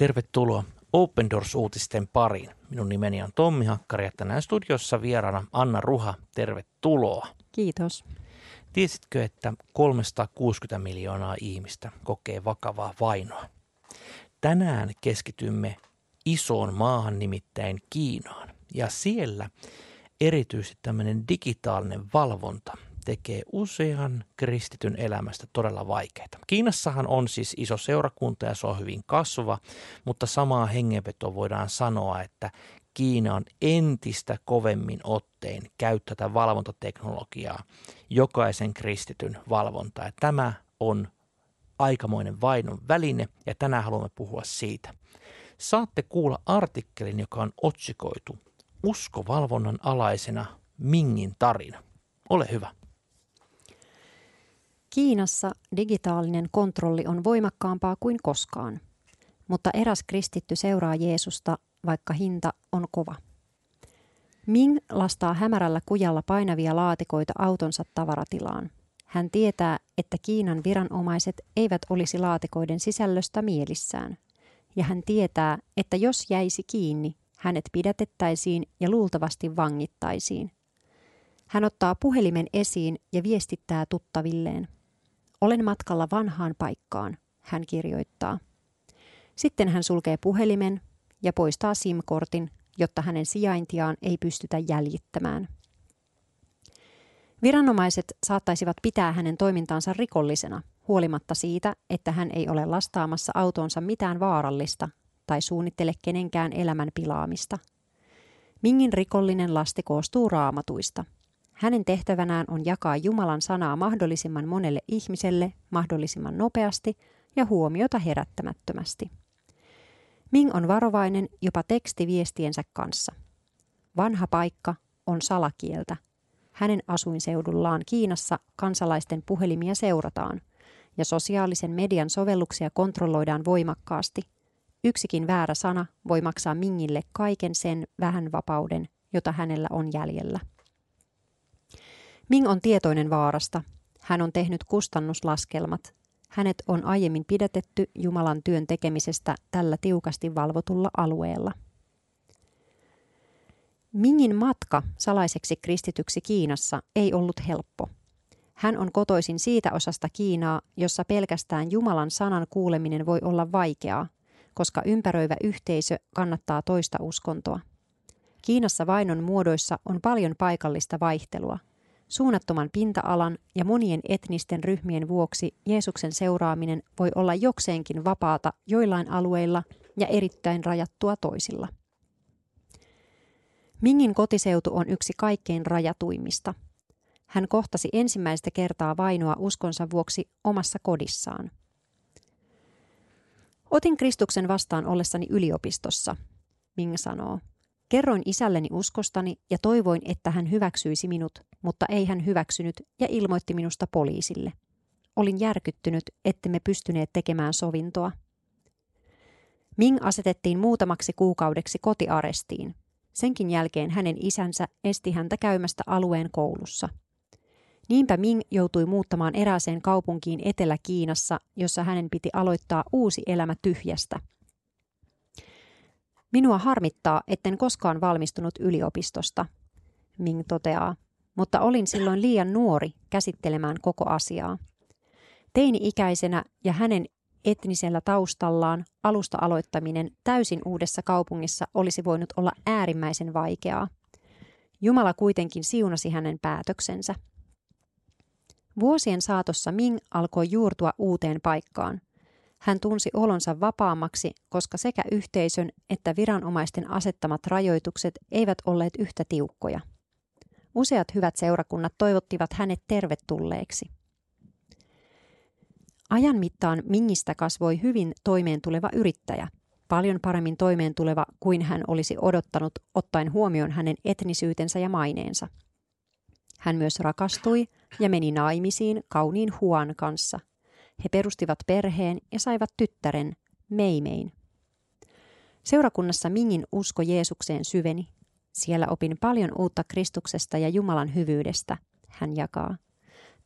Tervetuloa Open Doors-uutisten pariin. Minun nimeni on Tommi Hakkari ja tänään studiossa vieraana Anna Ruha. Tervetuloa. Kiitos. Tiesitkö, että 360 miljoonaa ihmistä kokee vakavaa vainoa? Tänään keskitymme isoon maahan nimittäin Kiinaan ja siellä erityisesti tämmöinen digitaalinen valvonta tekee usean kristityn elämästä todella vaikeaa. Kiinassahan on siis iso seurakunta ja se on hyvin kasvava, mutta samaa hengenvetoa voidaan sanoa, että Kiina on entistä kovemmin ottein käyttää tätä valvontateknologiaa jokaisen kristityn valvontaa. Ja tämä on aikamoinen vainon väline ja tänään haluamme puhua siitä. Saatte kuulla artikkelin, joka on otsikoitu Uskovalvonnan alaisena Mingin tarina. Ole hyvä. Kiinassa digitaalinen kontrolli on voimakkaampaa kuin koskaan, mutta eräs kristitty seuraa Jeesusta, vaikka hinta on kova. Ming lastaa hämärällä kujalla painavia laatikoita autonsa tavaratilaan. Hän tietää, että Kiinan viranomaiset eivät olisi laatikoiden sisällöstä mielissään. Ja hän tietää, että jos jäisi kiinni, hänet pidätettäisiin ja luultavasti vangittaisiin. Hän ottaa puhelimen esiin ja viestittää tuttavilleen – olen matkalla vanhaan paikkaan, hän kirjoittaa. Sitten hän sulkee puhelimen ja poistaa SIM-kortin, jotta hänen sijaintiaan ei pystytä jäljittämään. Viranomaiset saattaisivat pitää hänen toimintaansa rikollisena, huolimatta siitä, että hän ei ole lastaamassa autonsa mitään vaarallista tai suunnittele kenenkään elämän pilaamista. Mingin rikollinen lasti koostuu raamatuista – hänen tehtävänään on jakaa Jumalan sanaa mahdollisimman monelle ihmiselle mahdollisimman nopeasti ja huomiota herättämättömästi. Ming on varovainen jopa tekstiviestiensä kanssa. Vanha paikka on salakieltä. Hänen asuinseudullaan Kiinassa kansalaisten puhelimia seurataan ja sosiaalisen median sovelluksia kontrolloidaan voimakkaasti. Yksikin väärä sana voi maksaa Mingille kaiken sen vähän vapauden, jota hänellä on jäljellä. Ming on tietoinen vaarasta. Hän on tehnyt kustannuslaskelmat. Hänet on aiemmin pidätetty Jumalan työn tekemisestä tällä tiukasti valvotulla alueella. Mingin matka salaiseksi kristityksi Kiinassa ei ollut helppo. Hän on kotoisin siitä osasta Kiinaa, jossa pelkästään Jumalan sanan kuuleminen voi olla vaikeaa, koska ympäröivä yhteisö kannattaa toista uskontoa. Kiinassa vainon muodoissa on paljon paikallista vaihtelua – Suunnattoman pinta-alan ja monien etnisten ryhmien vuoksi Jeesuksen seuraaminen voi olla jokseenkin vapaata joillain alueilla ja erittäin rajattua toisilla. Mingin kotiseutu on yksi kaikkein rajatuimmista. Hän kohtasi ensimmäistä kertaa vainoa uskonsa vuoksi omassa kodissaan. Otin Kristuksen vastaan ollessani yliopistossa, Ming sanoo. Kerroin isälleni uskostani ja toivoin, että hän hyväksyisi minut, mutta ei hän hyväksynyt ja ilmoitti minusta poliisille. Olin järkyttynyt, ettemme pystyneet tekemään sovintoa. Ming asetettiin muutamaksi kuukaudeksi kotiarestiin. Senkin jälkeen hänen isänsä esti häntä käymästä alueen koulussa. Niinpä Ming joutui muuttamaan erääseen kaupunkiin Etelä-Kiinassa, jossa hänen piti aloittaa uusi elämä tyhjästä – Minua harmittaa, etten koskaan valmistunut yliopistosta, Ming toteaa, mutta olin silloin liian nuori käsittelemään koko asiaa. Teini-ikäisenä ja hänen etnisellä taustallaan alusta aloittaminen täysin uudessa kaupungissa olisi voinut olla äärimmäisen vaikeaa. Jumala kuitenkin siunasi hänen päätöksensä. Vuosien saatossa Ming alkoi juurtua uuteen paikkaan. Hän tunsi olonsa vapaammaksi, koska sekä yhteisön että viranomaisten asettamat rajoitukset eivät olleet yhtä tiukkoja. Useat hyvät seurakunnat toivottivat hänet tervetulleeksi. Ajan mittaan Mingistä kasvoi hyvin toimeentuleva yrittäjä, paljon paremmin toimeentuleva kuin hän olisi odottanut ottaen huomioon hänen etnisyytensä ja maineensa. Hän myös rakastui ja meni naimisiin kauniin Huan kanssa – he perustivat perheen ja saivat tyttären, Meimein. Seurakunnassa Mingin usko Jeesukseen syveni. Siellä opin paljon uutta Kristuksesta ja Jumalan hyvyydestä, hän jakaa.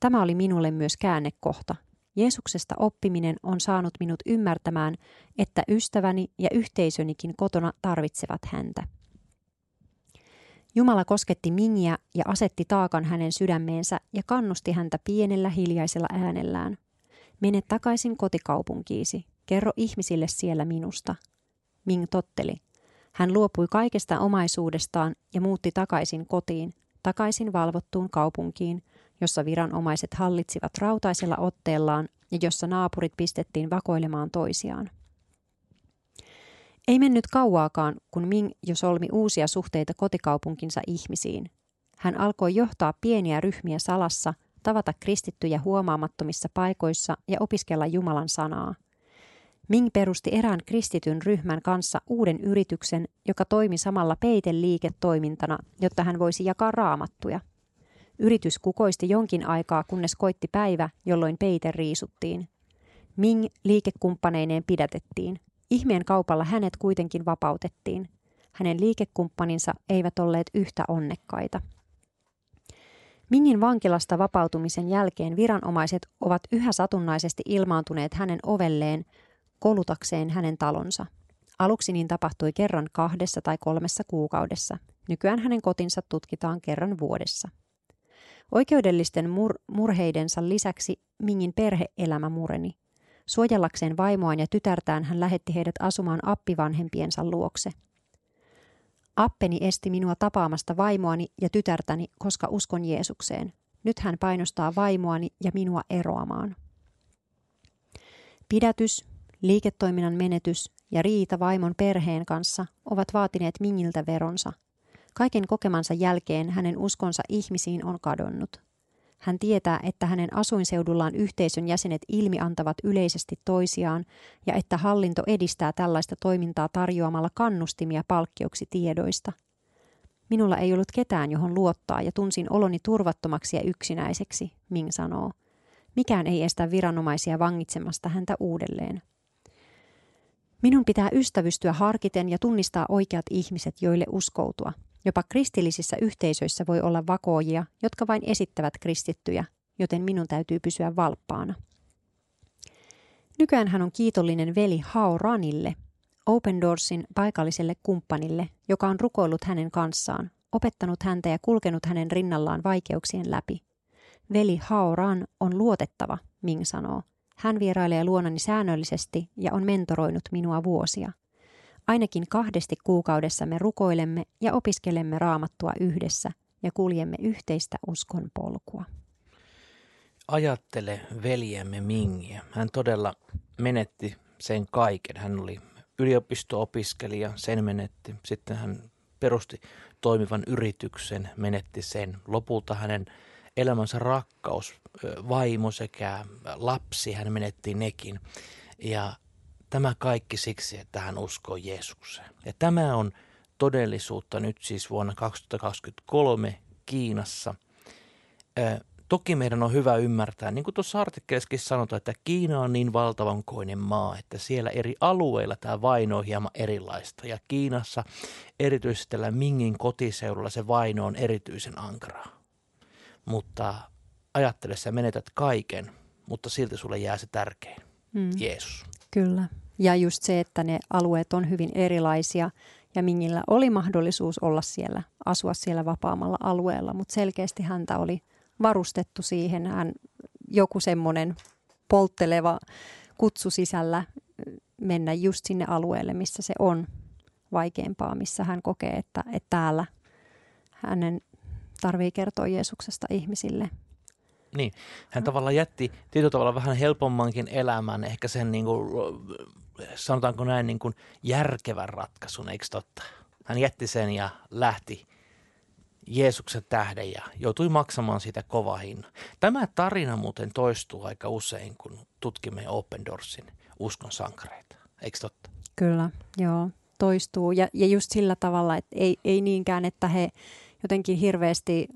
Tämä oli minulle myös käännekohta. Jeesuksesta oppiminen on saanut minut ymmärtämään, että ystäväni ja yhteisönikin kotona tarvitsevat häntä. Jumala kosketti Mingiä ja asetti taakan hänen sydämeensä ja kannusti häntä pienellä hiljaisella äänellään. Mene takaisin kotikaupunkiisi, kerro ihmisille siellä minusta. Ming totteli. Hän luopui kaikesta omaisuudestaan ja muutti takaisin kotiin, takaisin valvottuun kaupunkiin, jossa viranomaiset hallitsivat rautaisella otteellaan ja jossa naapurit pistettiin vakoilemaan toisiaan. Ei mennyt kauaakaan, kun Ming jo solmi uusia suhteita kotikaupunkinsa ihmisiin. Hän alkoi johtaa pieniä ryhmiä salassa, tavata kristittyjä huomaamattomissa paikoissa ja opiskella Jumalan sanaa. Ming perusti erään kristityn ryhmän kanssa uuden yrityksen, joka toimi samalla peiteliiketoimintana, jotta hän voisi jakaa raamattuja. Yritys kukoisti jonkin aikaa, kunnes koitti päivä, jolloin peite riisuttiin. Ming liikekumppaneineen pidätettiin. Ihmeen kaupalla hänet kuitenkin vapautettiin. Hänen liikekumppaninsa eivät olleet yhtä onnekkaita. Mingin vankilasta vapautumisen jälkeen viranomaiset ovat yhä satunnaisesti ilmaantuneet hänen ovelleen kolutakseen hänen talonsa. Aluksi niin tapahtui kerran kahdessa tai kolmessa kuukaudessa. Nykyään hänen kotinsa tutkitaan kerran vuodessa. Oikeudellisten mur- murheidensa lisäksi Mingin perheelämä mureni. Suojellakseen vaimoaan ja tytärtään hän lähetti heidät asumaan appivanhempiensa luokse. Appeni esti minua tapaamasta vaimoani ja tytärtäni, koska uskon Jeesukseen. Nyt hän painostaa vaimoani ja minua eroamaan. Pidätys, liiketoiminnan menetys ja riita vaimon perheen kanssa ovat vaatineet Mingiltä veronsa. Kaiken kokemansa jälkeen hänen uskonsa ihmisiin on kadonnut. Hän tietää, että hänen asuinseudullaan yhteisön jäsenet ilmiantavat yleisesti toisiaan ja että hallinto edistää tällaista toimintaa tarjoamalla kannustimia palkkioksi tiedoista. Minulla ei ollut ketään, johon luottaa ja tunsin oloni turvattomaksi ja yksinäiseksi, Ming sanoo. Mikään ei estä viranomaisia vangitsemasta häntä uudelleen. Minun pitää ystävystyä harkiten ja tunnistaa oikeat ihmiset, joille uskoutua – Jopa kristillisissä yhteisöissä voi olla vakoojia, jotka vain esittävät kristittyjä, joten minun täytyy pysyä valppaana. Nykyään hän on kiitollinen veli Hao Ranille, Open Doorsin paikalliselle kumppanille, joka on rukoillut hänen kanssaan, opettanut häntä ja kulkenut hänen rinnallaan vaikeuksien läpi. Veli Hao Ran on luotettava, Ming sanoo. Hän vierailee luonani säännöllisesti ja on mentoroinut minua vuosia – Ainakin kahdesti kuukaudessa me rukoilemme ja opiskelemme raamattua yhdessä ja kuljemme yhteistä uskon polkua. Ajattele veljemme Mingiä. Hän todella menetti sen kaiken. Hän oli yliopisto-opiskelija, sen menetti. Sitten hän perusti toimivan yrityksen, menetti sen. Lopulta hänen elämänsä rakkaus, vaimo sekä lapsi, hän menetti nekin. Ja Tämä kaikki siksi, että hän uskoo Jeesukseen. Ja tämä on todellisuutta nyt siis vuonna 2023 Kiinassa. Ö, toki meidän on hyvä ymmärtää, niin kuin tuossa artikkelissakin sanotaan, että Kiina on niin valtavan koinen maa, että siellä eri alueilla tämä vaino on hieman erilaista. Ja Kiinassa erityisesti tällä Mingin kotiseudulla se vaino on erityisen ankaraa. Mutta ajattele, sä menetät kaiken, mutta silti sulle jää se tärkein, mm. Jeesus. Kyllä. Ja just se, että ne alueet on hyvin erilaisia ja Mingillä oli mahdollisuus olla siellä, asua siellä vapaamalla alueella, mutta selkeästi häntä oli varustettu siihen. Hän joku semmoinen poltteleva kutsu sisällä mennä just sinne alueelle, missä se on vaikeampaa, missä hän kokee, että, että täällä hänen tarvii kertoa Jeesuksesta ihmisille – niin, hän tavallaan jätti tietyllä tavalla vähän helpommankin elämän, ehkä sen niin kuin, sanotaanko näin niin kuin järkevän ratkaisun, eikö totta? Hän jätti sen ja lähti Jeesuksen tähden ja joutui maksamaan siitä kova hinnan. Tämä tarina muuten toistuu aika usein, kun tutkimme Open Doorsin uskon sankareita, eikö totta? Kyllä, joo, toistuu. Ja, ja just sillä tavalla, että ei, ei niinkään, että he jotenkin hirveästi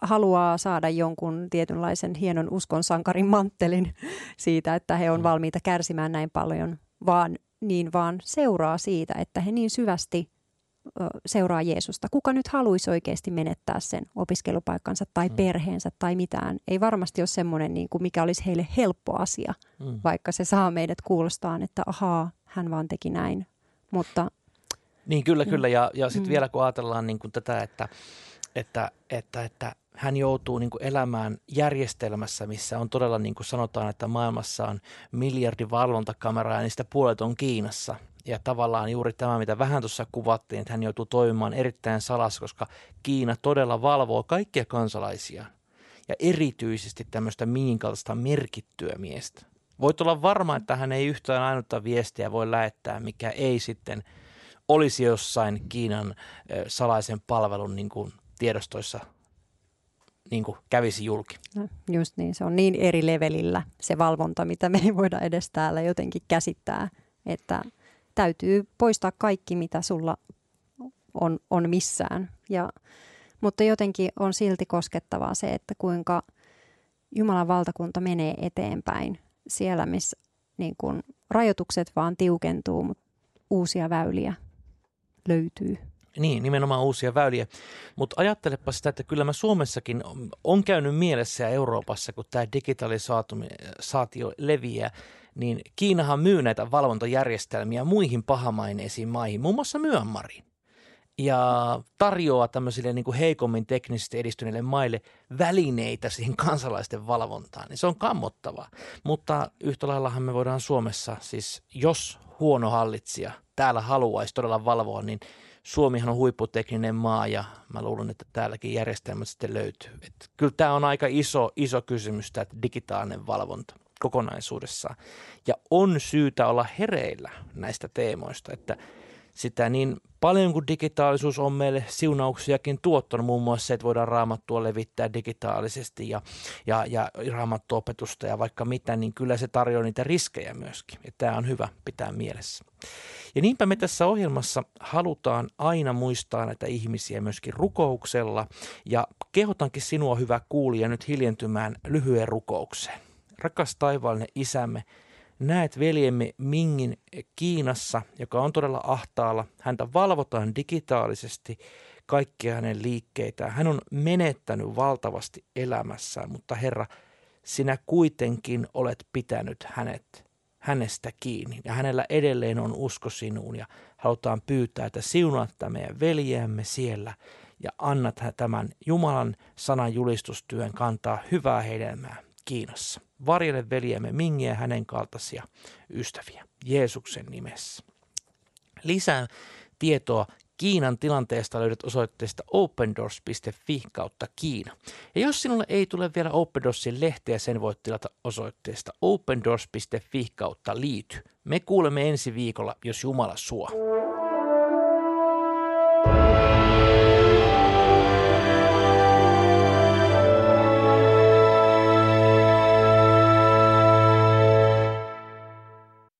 haluaa saada jonkun tietynlaisen hienon uskon sankarin manttelin siitä, että he on mm. valmiita kärsimään näin paljon, vaan niin vaan seuraa siitä, että he niin syvästi seuraa Jeesusta. Kuka nyt haluaisi oikeasti menettää sen opiskelupaikkansa tai mm. perheensä tai mitään? Ei varmasti ole semmoinen, niin kuin mikä olisi heille helppo asia, mm. vaikka se saa meidät kuulostaan, että ahaa, hän vaan teki näin. Mutta, niin kyllä, mm. kyllä. Ja, ja sitten mm. vielä kun ajatellaan niin kuin tätä, että, että, että, että hän joutuu niin elämään järjestelmässä, missä on todella niin kuin sanotaan, että maailmassa on miljardi valvontakameraa ja niistä puolet on Kiinassa. Ja tavallaan juuri tämä, mitä vähän tuossa kuvattiin, että hän joutuu toimimaan erittäin salas, koska Kiina todella valvoo kaikkia kansalaisia ja erityisesti tämmöistä Mingin kaltaista merkittyä miestä. Voit olla varma, että hän ei yhtään ainutta viestiä voi lähettää, mikä ei sitten olisi jossain Kiinan salaisen palvelun niin kuin tiedostoissa niin kuin kävisi julki. No, just niin, se on niin eri levelillä se valvonta, mitä me ei voida edes täällä jotenkin käsittää, että täytyy poistaa kaikki, mitä sulla on, on missään. Ja, mutta jotenkin on silti koskettavaa se, että kuinka Jumalan valtakunta menee eteenpäin siellä, missä niin kun rajoitukset vaan tiukentuu, mutta uusia väyliä löytyy. Niin, nimenomaan uusia väyliä. Mutta ajattelepa sitä, että kyllä mä Suomessakin on käynyt mielessä ja Euroopassa, kun tämä digitalisaatio leviää, niin Kiinahan myy näitä valvontajärjestelmiä muihin pahamaineisiin maihin, muun muassa Myanmariin. Ja tarjoaa tämmöisille niin kuin heikommin teknisesti edistyneille maille välineitä siihen kansalaisten valvontaan. Niin se on kammottavaa. Mutta yhtä laillahan me voidaan Suomessa, siis jos huono hallitsija täällä haluaisi todella valvoa, niin – Suomihan on huipputekninen maa ja mä luulen, että täälläkin järjestelmät sitten löytyy. Et kyllä tämä on aika iso, iso kysymys, tämä digitaalinen valvonta kokonaisuudessaan. Ja on syytä olla hereillä näistä teemoista, että sitä niin paljon kuin digitaalisuus on meille siunauksiakin tuottanut, muun muassa se, että voidaan raamattua levittää digitaalisesti ja, ja, ja raamattuopetusta ja vaikka mitä, niin kyllä se tarjoaa niitä riskejä myöskin. Ja tämä on hyvä pitää mielessä. Ja niinpä me tässä ohjelmassa halutaan aina muistaa näitä ihmisiä myöskin rukouksella ja kehotankin sinua hyvä kuulija nyt hiljentymään lyhyen rukoukseen. Rakas taivaallinen isämme, näet veljemme Mingin Kiinassa, joka on todella ahtaalla. Häntä valvotaan digitaalisesti kaikkia hänen liikkeitään. Hän on menettänyt valtavasti elämässään, mutta Herra, sinä kuitenkin olet pitänyt hänet hänestä kiinni. Ja hänellä edelleen on usko sinuun ja halutaan pyytää, että siunaat meidän veljäämme siellä ja annat tämän Jumalan sanan julistustyön kantaa hyvää hedelmää Kiinassa. Varjele veljemme mingiä hänen kaltaisia ystäviä Jeesuksen nimessä. Lisää tietoa Kiinan tilanteesta löydät osoitteesta opendoors.fi kautta Kiina. Ja jos sinulle ei tule vielä Open Doorsin lehteä, sen voit tilata osoitteesta opendoors.fi kautta liity. Me kuulemme ensi viikolla, jos Jumala suo.